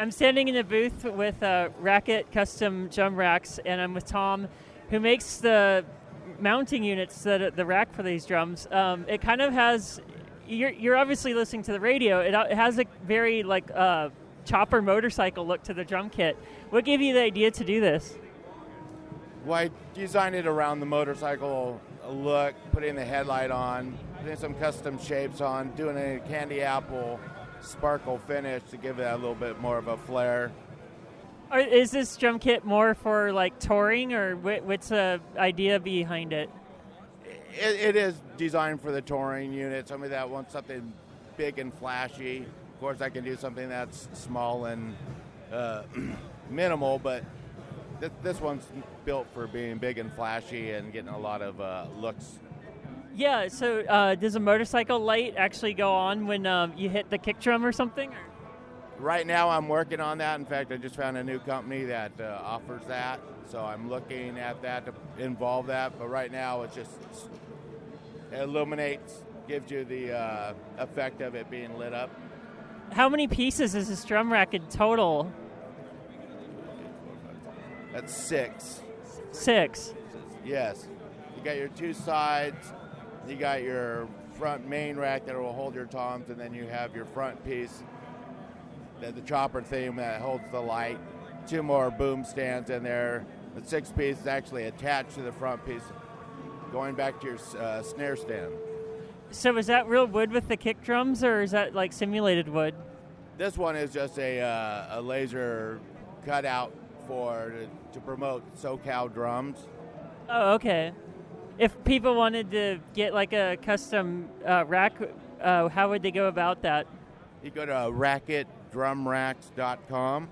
I'm standing in the booth with uh, Racket Custom Drum Racks, and I'm with Tom, who makes the mounting units, the, the rack for these drums. Um, it kind of has, you're, you're obviously listening to the radio, it, it has a very like uh, chopper motorcycle look to the drum kit. What gave you the idea to do this? Well, I designed it around the motorcycle look, putting the headlight on, putting some custom shapes on, doing a candy apple sparkle finish to give it a little bit more of a flair. Is this drum kit more for like touring, or what's the idea behind it? it? It is designed for the touring unit. Somebody that wants something big and flashy. Of course, I can do something that's small and uh, minimal, but th- this one's built for being big and flashy and getting a lot of uh, looks yeah, so uh, does a motorcycle light actually go on when um, you hit the kick drum or something? Right now, I'm working on that. In fact, I just found a new company that uh, offers that, so I'm looking at that to involve that. But right now, it just it illuminates, gives you the uh, effect of it being lit up. How many pieces is this drum rack in total? That's six. Six. Yes. You got your two sides, you got your front main rack that will hold your toms, and then you have your front piece, the, the chopper theme that holds the light. Two more boom stands in there. The six piece is actually attached to the front piece, going back to your uh, snare stand. So is that real wood with the kick drums, or is that like simulated wood? This one is just a, uh, a laser cutout for to, to promote SoCal drums. Oh, okay if people wanted to get like a custom uh, rack, uh, how would they go about that? You go to racketdrumracks.com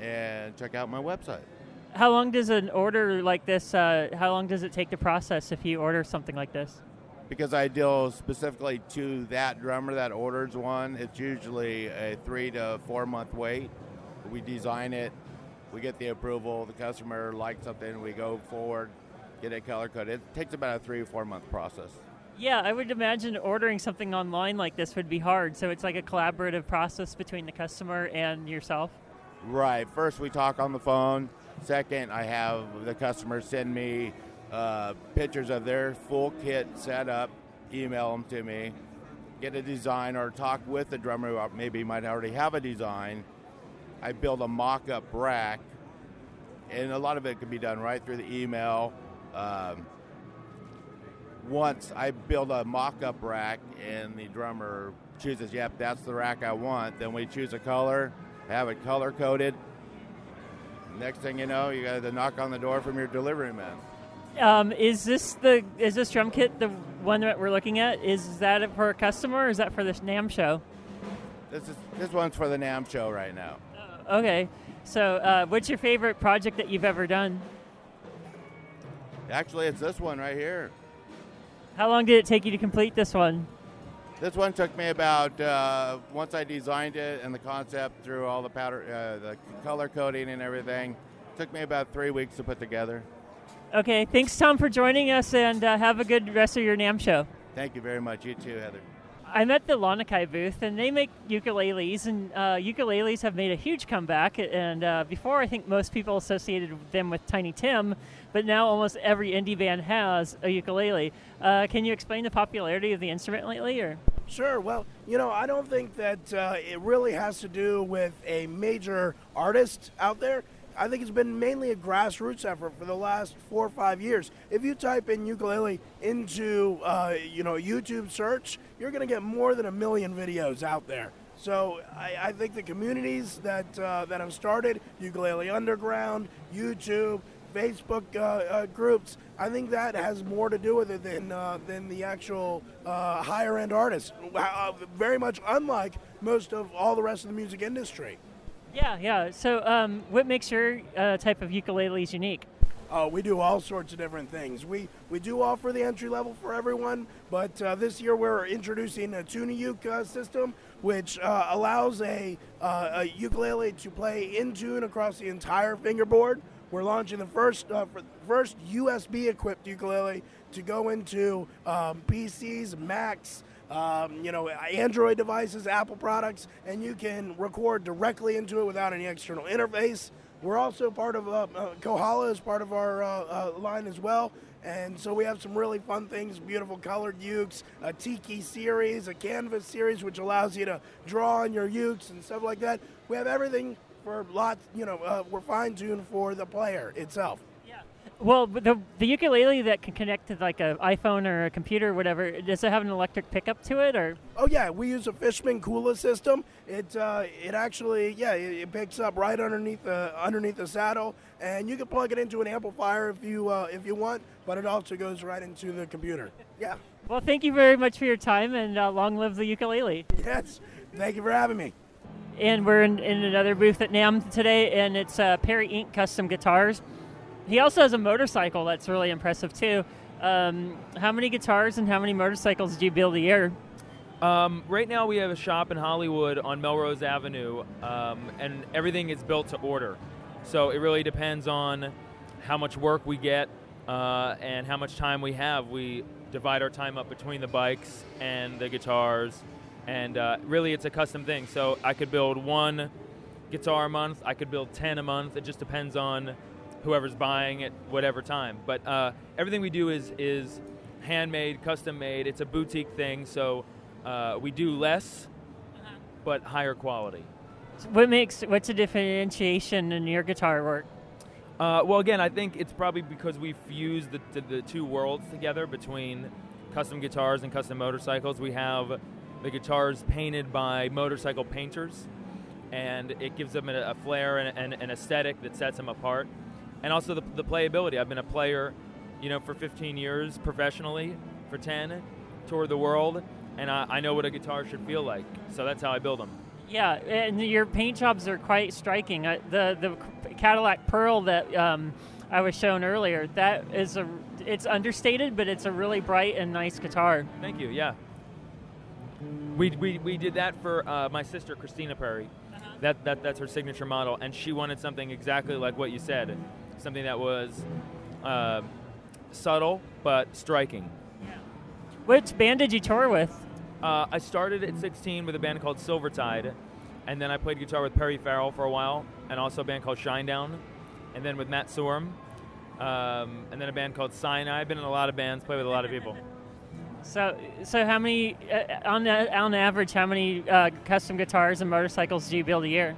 and check out my website. How long does an order like this? Uh, how long does it take to process if you order something like this? Because I deal specifically to that drummer that orders one, it's usually a three to four month wait. We design it, we get the approval, the customer likes something, we go forward, get it color coded. It takes about a three or four month process. Yeah, I would imagine ordering something online like this would be hard. So it's like a collaborative process between the customer and yourself. Right. First, we talk on the phone. Second, I have the customer send me uh, pictures of their full kit set up, email them to me, get a design, or talk with the drummer who maybe might already have a design. I build a mock up rack, and a lot of it can be done right through the email um, once I build a mock-up rack and the drummer chooses, yep, that's the rack I want, then we choose a color, have it color coded. Next thing you know, you got to knock on the door from your delivery man. Um, is this the is this drum kit the one that we're looking at? Is that for a customer or is that for this NAMM show? This is this one's for the NAMM show right now. Uh, okay, so uh, what's your favorite project that you've ever done? Actually, it's this one right here. How long did it take you to complete this one? This one took me about uh, once I designed it and the concept through all the powder, uh, the color coding and everything. Took me about three weeks to put together. Okay, thanks Tom for joining us, and uh, have a good rest of your NAMM show. Thank you very much. You too, Heather. I'm at the Lanikai booth, and they make ukuleles, and uh, ukuleles have made a huge comeback. And uh, before, I think most people associated them with Tiny Tim, but now almost every indie band has a ukulele. Uh, can you explain the popularity of the instrument lately, or? Sure. Well, you know, I don't think that uh, it really has to do with a major artist out there. I think it's been mainly a grassroots effort for the last four or five years. If you type in ukulele into uh, you know YouTube search, you're going to get more than a million videos out there. So I, I think the communities that uh, that have started ukulele underground, YouTube, Facebook uh, uh, groups, I think that has more to do with it than uh, than the actual uh, higher end artists. Uh, very much unlike most of all the rest of the music industry. Yeah, yeah. So, um, what makes your uh, type of ukuleles unique? Uh, we do all sorts of different things. We we do offer the entry level for everyone, but uh, this year we're introducing a TunaUke uh, system, which uh, allows a, uh, a, ukulele to play in tune across the entire fingerboard. We're launching the first uh, first USB equipped ukulele to go into um, PCs, Macs, um, you know, Android devices, Apple products, and you can record directly into it without any external interface. We're also part of uh, uh, Kohala is part of our uh, uh, line as well. And so we have some really fun things, beautiful colored ukes, a tiki series, a canvas series, which allows you to draw on your ukes and stuff like that. We have everything for lots, you know, uh, we're fine tuned for the player itself. Well, the the ukulele that can connect to like an iPhone or a computer or whatever, does it have an electric pickup to it, or? Oh yeah, we use a Fishman Kula system. It uh, it actually yeah it, it, picks up right underneath the underneath the saddle, and you can plug it into an amplifier if you uh, if you want, but it also goes right into the computer. Yeah. Well, thank you very much for your time, and uh, long live the ukulele. Yes, thank you for having me. And we're in, in another booth at NAMM today, and it's uh, Perri Ink. Custom Guitars. He also has a motorcycle that's really impressive too. Um, how many guitars and how many motorcycles do you build a year? Um, right now, we have a shop in Hollywood on Melrose Avenue, um, and everything is built to order. So it really depends on how much work we get uh, and how much time we have. We divide our time up between the bikes and the guitars, and uh, really, it's a custom thing. So I could build one guitar a month. I could build ten a month. It just depends on whoever's buying at whatever time. But uh, everything we do is is handmade, custom made. It's a boutique thing, so uh, we do less, uh-huh. but higher quality. What makes what's the differentiation in your guitar work? Uh, well, again, I think it's probably because we fuse the, the, the, two worlds together between custom guitars and custom motorcycles. We have the guitars painted by motorcycle painters, and it gives them a, a flair and an, an aesthetic that sets them apart and also the, the playability. I've been a player, you know, for 15 years professionally, for 10, toured the world, and I, I know what a guitar should feel like. So that's how I build them. Yeah, and your paint jobs are quite striking. Uh, the the Cadillac Pearl that um, I was shown earlier, that is a it's understated, but it's a really bright and nice guitar. Thank you. Yeah. We, we, we did that for uh, my sister Christina Perri. Uh-huh. That, that that's her signature model, and she wanted something exactly like what you said something that was uh, subtle but striking. Yeah. Which band did you tour with? Uh, I started at 16 with a band called Silvertide, and then I played guitar with Perry Farrell for a while, and also a band called Shinedown, and then with Matt Sorum, um, and then a band called Sinai. I've been in a lot of bands, played with a lot of people. So, so how many, uh, on the, on average, how many uh, custom guitars and motorcycles do you build a year?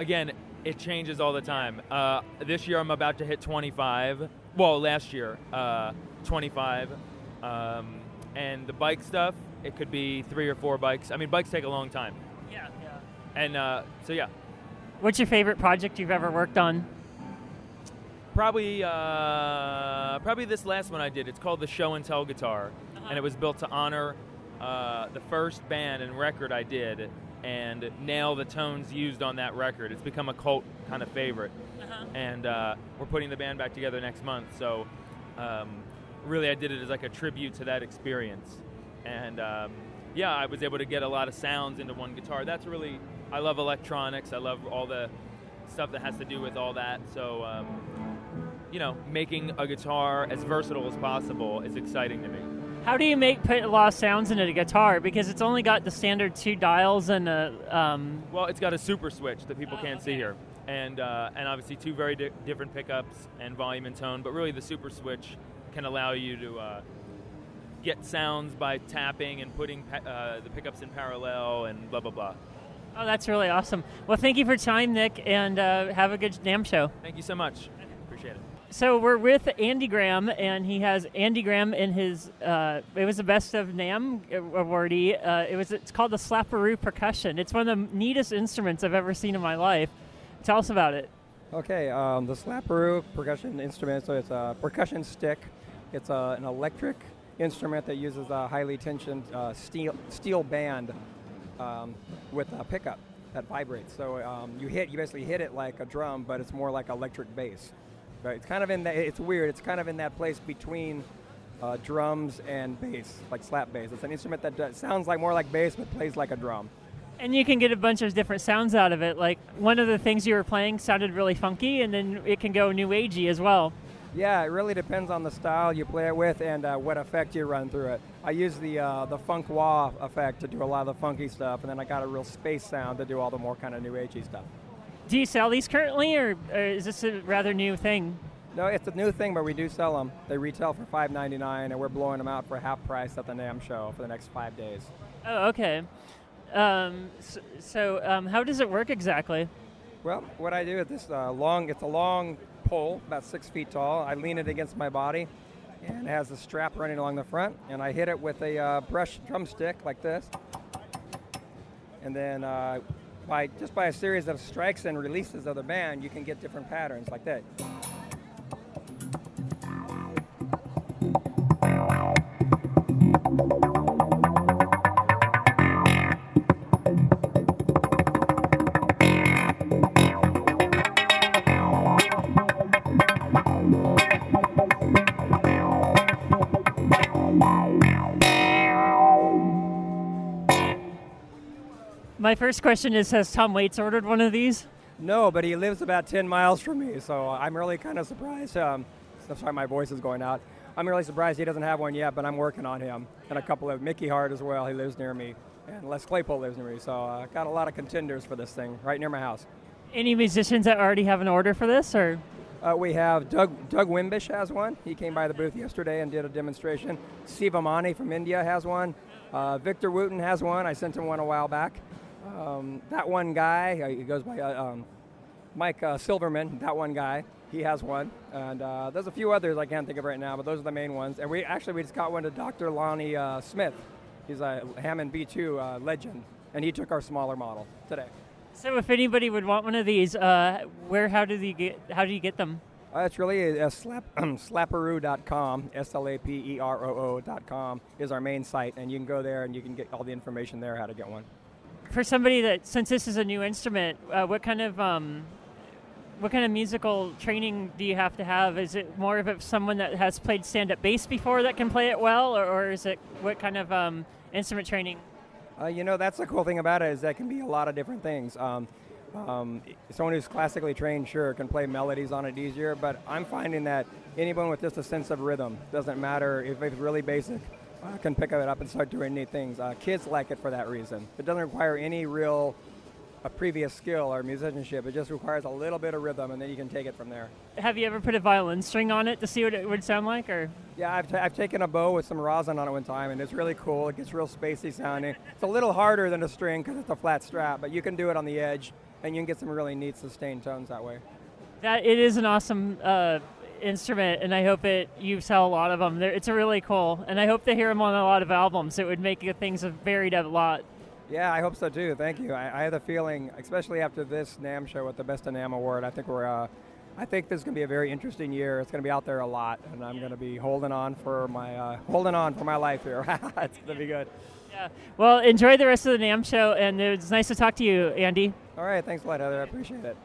Again, it changes all the time. Uh, this year I'm about to hit 25. Well, last year, uh, 25. Um, and the bike stuff, it could be three or four bikes. I mean, bikes take a long time. Yeah, yeah. And uh, so, yeah. What's your favorite project you've ever worked on? Probably, uh, probably this last one I did. It's called the Show and Tell Guitar, uh-huh. and it was built to honor uh, the first band and record I did and nail the tones used on that record. It's become a cult kind of favorite. Uh-huh. And uh, we're putting the band back together next month. So, um, really, I did it as like a tribute to that experience. And um, yeah, I was able to get a lot of sounds into one guitar. That's really, I love electronics. I love all the stuff that has to do with all that. So, um, you know, making a guitar as versatile as possible is exciting to me. How do you make put a lot of sounds into a guitar? Because it's only got the standard two dials and a. Um... Well, it's got a super switch that people oh, can't okay. see here, and uh, and obviously two very di- different pickups and volume and tone. But really, the super switch can allow you to uh, get sounds by tapping and putting pa- uh, the pickups in parallel and blah blah blah. Oh, that's really awesome. Well, thank you for time, Nick, and uh, have a good NAMM show. Thank you so much. So we're with Andy Graham, and he has Andy Graham in his. Uh, it was the best of NAMM awardee. Uh, it was. It's called the Slaperoo percussion. It's one of the neatest instruments I've ever seen in my life. Tell us about it. Okay, um, the Slaperoo percussion instrument. So it's a percussion stick. It's a, an electric instrument that uses a highly tensioned uh, steel steel band um, with a pickup that vibrates. So um, you hit, you basically hit it like a drum, but it's more like electric bass. Right? It's kind of in that. It's weird. It's kind of in that place between uh, drums and bass, like slap bass. It's an instrument that does, sounds like more like bass, but plays like a drum. And you can get a bunch of different sounds out of it. Like one of the things you were playing sounded really funky, and then it can go new agey as well. Yeah, it really depends on the style you play it with and uh, what effect you run through it. I use the uh, the funk wah effect to do a lot of the funky stuff, and then I got a real space sound to do all the more kind of new agey stuff. Do you sell these currently, or, or is this a rather new thing? No, it's a new thing, but we do sell them. They retail for $5.99, and we're blowing them out for half price at the NAMM show for the next five days. Oh, okay. Um, so, so um, how does it work exactly? Well, what I do is this uh, long. It's a long pole, about six feet tall. I lean it against my body, and it has a strap running along the front. And I hit it with a uh, brush drumstick like this, and then uh, by just by a series of strikes and releases of the band, you can get different patterns like that. My first question is Has Tom Waits ordered one of these? No, but he lives about 10 miles from me, so I'm really kind of surprised. Um, I'm sorry, my voice is going out. I'm really surprised he doesn't have one yet, but I'm working on him. And a couple of Mickey Hart as well, he lives near me. And Les Claypool lives near me, so I uh, got a lot of contenders for this thing right near my house. Any musicians that already have an order for this, or? Uh, we have Doug, Doug Wimbish has one. He came by the booth yesterday and did a demonstration. Steve Amani from India has one. Uh, Victor Wooten has one. I sent him one a while back. Um, that one guy, uh, he goes by uh, um, Mike uh, Silverman, that one guy, he has one. And uh, there's a few others I can't think of right now, but those are the main ones. And we actually we just got one to Dr. Lonnie uh, Smith. He's a Hammond B2 uh, legend, and he took our smaller model today. So, if anybody would want one of these, uh, where, how do you get, how do you get them? Uh, it's really a, a slap, slaperoo.com, S-L-A-P-E-R-O-O.com is our main site, and you can go there and you can get all the information there how to get one. For somebody that, since this is a new instrument, uh, what kind of um, what kind of musical training do you have to have? Is it more of someone that has played stand-up bass before that can play it well, or, or is it what kind of um, instrument training? Uh, you know, that's the cool thing about it is that can be a lot of different things. Um, um, someone who's classically trained, sure, can play melodies on it easier, but I'm finding that anyone with just a sense of rhythm, doesn't matter if it's really basic, uh, can pick it up and start doing neat things. Uh, kids like it for that reason. It doesn't require any real a previous skill or musicianship. It just requires a little bit of rhythm, and then you can take it from there. Have you ever put a violin string on it to see what it would sound like, or? Yeah, I've, t- I've taken a bow with some rosin on it one time, and it's really cool. It gets real spacey sounding. It's a little harder than a string because it's a flat strap, but you can do it on the edge, and you can get some really neat sustained tones that way. That it is an awesome uh, instrument, and I hope it you sell a lot of them. They're, it's a really cool, and I hope to hear them on a lot of albums. It would make things varied a lot. Yeah, I hope so too. Thank you. I, I have the feeling, especially after this NAMM show with the Best of NAMM award, I think we're. Uh, I think this is going to be a very interesting year. It's going to be out there a lot, and I'm going to be holding on for my uh, holding on for my life here. it's going to be good. Yeah. Well, enjoy the rest of the NAMM show, and it was nice to talk to you, Andy. All right. Thanks a lot, Heather. I appreciate it.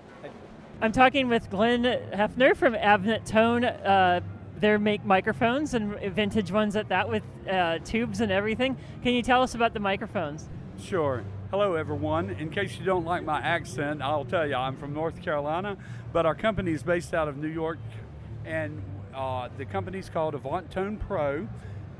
I'm talking with Glenn Hefner from Avantone. Uh, they make microphones and vintage ones at that with uh, tubes and everything. Can you tell us about the microphones? Sure. Hello, everyone. In case you don't like my accent, I'll tell you I'm from North Carolina, but our company is based out of New York, and uh, the company's called Avantone Pro.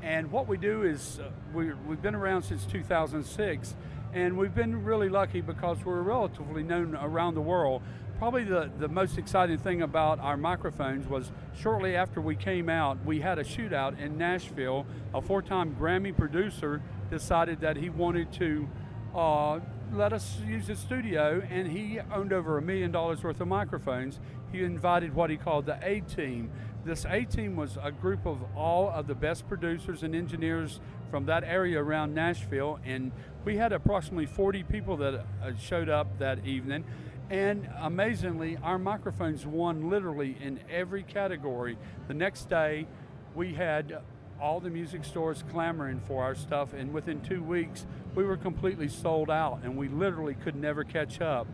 And what we do is uh, we, we've been around since 2006, and we've been really lucky because we're relatively known around the world. Probably the, the most exciting thing about our microphones was shortly after we came out, we had a shootout in Nashville. A four time Grammy producer decided that he wanted to uh, let us use his studio, and he owned over a million dollars worth of microphones. He invited what he called the A Team. This A Team was a group of all of the best producers and engineers from that area around Nashville, and we had approximately 40 people that uh, showed up that evening. And amazingly, our microphones won literally in every category. The next day, we had all the music stores clamoring for our stuff, and within two weeks, we were completely sold out, and we literally could never catch up.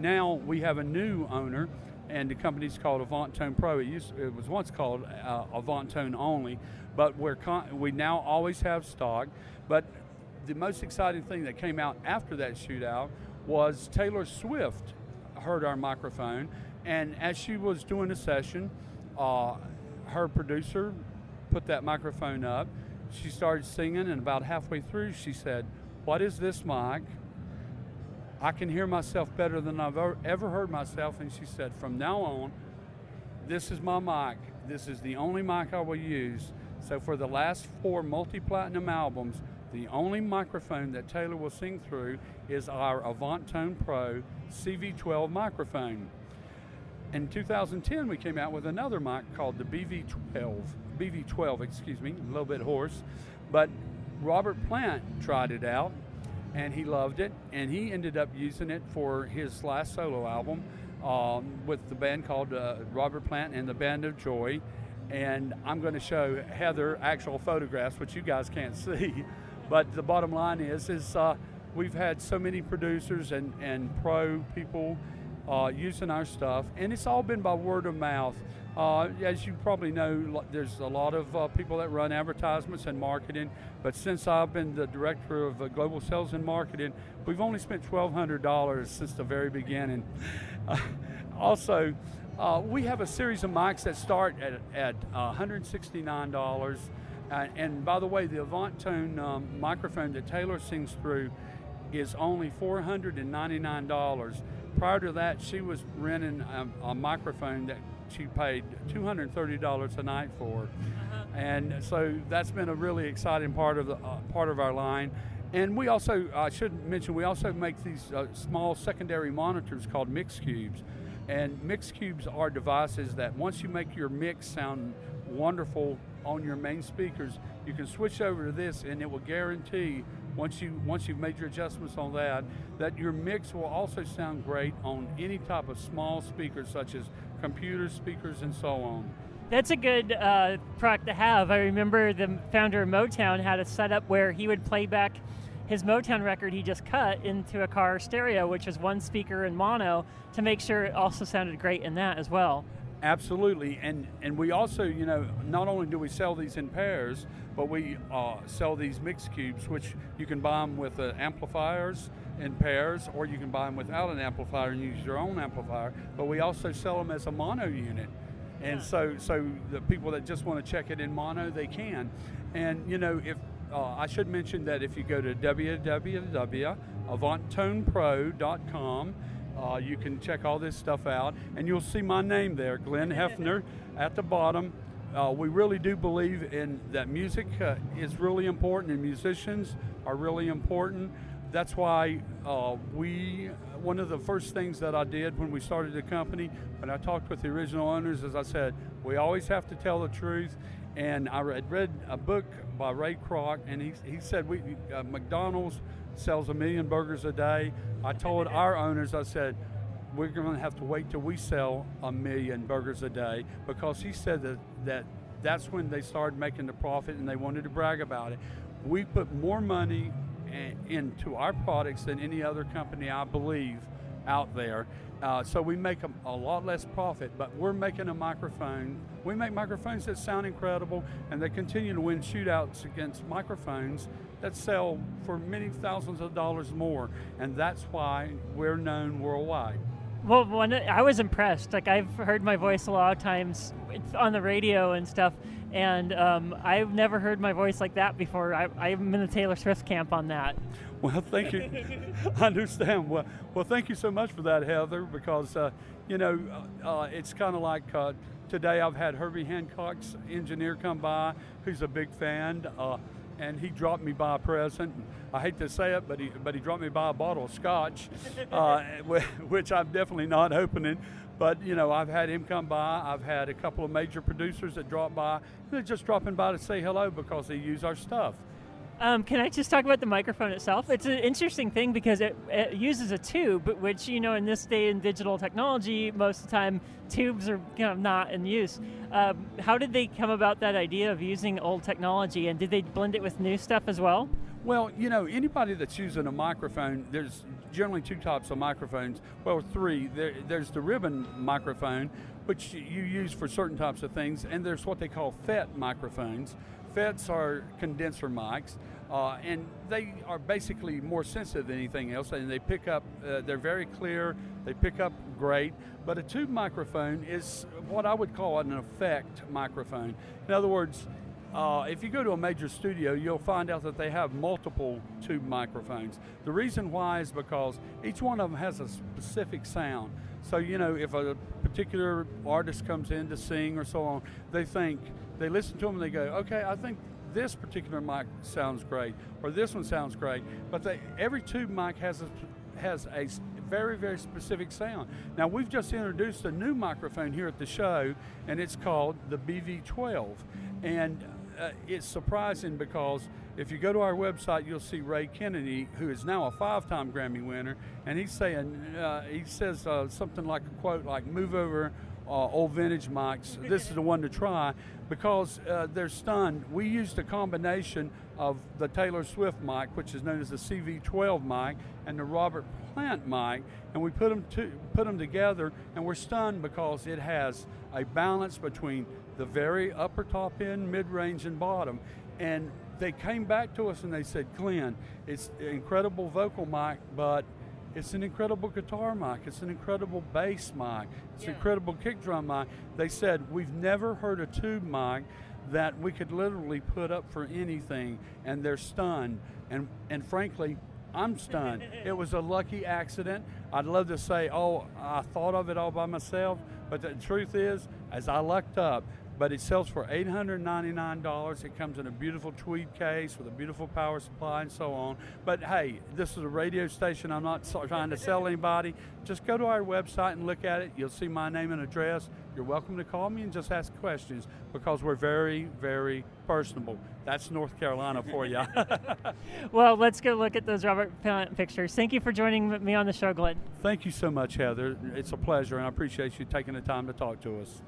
Now we have a new owner, and the company's called Avantone Pro. It, used, it was once called uh, Avantone only, but we're con- we now always have stock. But the most exciting thing that came out after that shootout was Taylor Swift heard our microphone, and as she was doing a session, uh, her producer put that microphone up. She started singing, and about halfway through, she said, What is this mic? I can hear myself better than I've ever- heard myself. And she said, From now on, this is my mic. This is the only mic I will use. So for the last four multi platinum albums, the only microphone that Taylor will sing through is our Avantone Pro CV12 microphone. In 2010, we came out with another mic called the BV12. BV12, excuse me, a little bit hoarse. But Robert Plant tried it out and he loved it, and he ended up using it for his last solo album um, with the band called uh, Robert Plant and the Band of Joy. And I'm going to show Heather actual photographs, which you guys can't see. But the bottom line is, is uh, we've had so many producers and, and pro people uh, using our stuff, and it's all been by word of mouth. Uh, as you probably know, there's a lot of uh, people that run advertisements and marketing, but since I've been the director of uh, global sales and marketing, we've only spent $1,200 since the very beginning. Also, uh, we have a series of mics that start at, at $169. Uh, and by the way, the Avantone um, microphone that Taylor sings through is only $499. Prior to that, she was renting a, a microphone that she paid $230 a night for. And so that's been a really exciting part of the uh, part of our line. And we also, I should mention, we also make these uh, small secondary monitors called mix cubes. And mix cubes are devices that once you make your mix sound wonderful on your main speakers, you can switch over to this, and it will guarantee once you once you've made your adjustments on that, that your mix will also sound great on any type of small speakers such as computers, speakers, and so on. That's a good uh, product to have. I remember the founder of Motown had a setup where he would play back his Motown record he just cut into a car stereo, which is one speaker in mono, to make sure it also sounded great in that as well. Absolutely, and and we also, you know, not only do we sell these in pairs, but we uh, sell these mix cubes, which you can buy them with uh, amplifiers in pairs, or you can buy them without an amplifier and use your own amplifier. But we also sell them as a mono unit, and so so the people that just want to check it in mono, they can. And you know, if uh, I should mention that if you go to www.avantonepro.com. Uh, you can check all this stuff out, and you'll see my name there, Glenn Hefner, at the bottom. Uh, we really do believe in that music uh, is really important, and musicians are really important. That's why uh, we, one of the first things that I did when we started the company, when I talked with the original owners, as I said, we always have to tell the truth. And I read, read a book by Ray Kroc, and he, he said we uh, McDonald's sells a million burgers a day. I told our owners, I said, we're going to have to wait till we sell a million burgers a day because he said that, that that's when they started making the profit and they wanted to brag about it. We put more money into our products than any other company, I believe, out there. Uh, so we make a, a lot less profit, but we're making a microphone. We make microphones that sound incredible, and they continue to win shootouts against microphones that sell for many thousands of dollars more, and that's why we're known worldwide. Well, when I was impressed. Like I've heard my voice a lot of times on the radio and stuff, and um, I've never heard my voice like that before. I, I'm in the Taylor Swift camp on that. Well, thank you. I understand. Well, well, thank you so much for that, Heather. Because uh, you know, uh, it's kind of like uh, today. I've had Herbie Hancock's engineer come by, who's a big fan, uh, and he dropped me by a present. I hate to say it, but he but he dropped me by a bottle of scotch, uh, which I'm definitely not opening. But you know, I've had him come by. I've had a couple of major producers that drop by. They're just dropping by to say hello because they use our stuff. Um, can I just talk about the microphone itself? It's an interesting thing because it, it uses a tube, which you know in this day in digital technology, most of the time tubes are kind of not in use. Um, how did they come about that idea of using old technology, and did they blend it with new stuff as well? Well, you know, anybody that's using a microphone, there's generally two types of microphones. Well, three. There, there's the ribbon microphone, which you use for certain types of things, and there's what they call FET microphones. FETs are condenser mics. Uh, and they are basically more sensitive than anything else, and they pick up. Uh, they're very clear. They pick up great. But a tube microphone is what I would call an effect microphone. In other words, uh, if you go to a major studio, you'll find out that they have multiple tube microphones. The reason why is because each one of them has a specific sound. So, you know, if a particular artist comes in to sing or so on, they think, they listen to them and they go, okay, I think this particular mic sounds great, or this one sounds great. But they, every tube mic has a has a very very specific sound. Now we've just introduced a new microphone here at the show, and it's called the BV12, and uh, it's surprising because if you go to our website, you'll see Ray Kennedy, who is now a five-time Grammy winner, and he's saying uh, he says uh, something like a quote like "Move over." Uh, old vintage mics. This is the one to try because uh, they're stunned. We used a combination of the Taylor Swift mic, which is known as the CV12 mic, and the Robert Plant mic, and we put them to, put them together, and we're stunned because it has a balance between the very upper top end, mid range, and bottom. And they came back to us and they said, Glenn, it's incredible vocal mic, but it's an incredible guitar mic. It's an incredible bass mic. It's an incredible kick drum mic. They said, We've never heard a tube mic that we could literally put up for anything, and they're stunned. And, and frankly, I'm stunned. it was a lucky accident. I'd love to say, oh, I thought of it all by myself, but the truth is, as I lucked up, but it sells for $899. It comes in a beautiful tweed case with a beautiful power supply and so on. But hey, this is a radio station. I'm not trying to sell anybody. Just go to our website and look at it. You'll see my name and address. You're welcome to call me and just ask questions because we're very, very personable. That's North Carolina for you. Well, let's go look at those Robert Plant pictures. Thank you for joining me on the show, Glenn. Thank you so much, Heather. It's a pleasure, and I appreciate you taking the time to talk to us.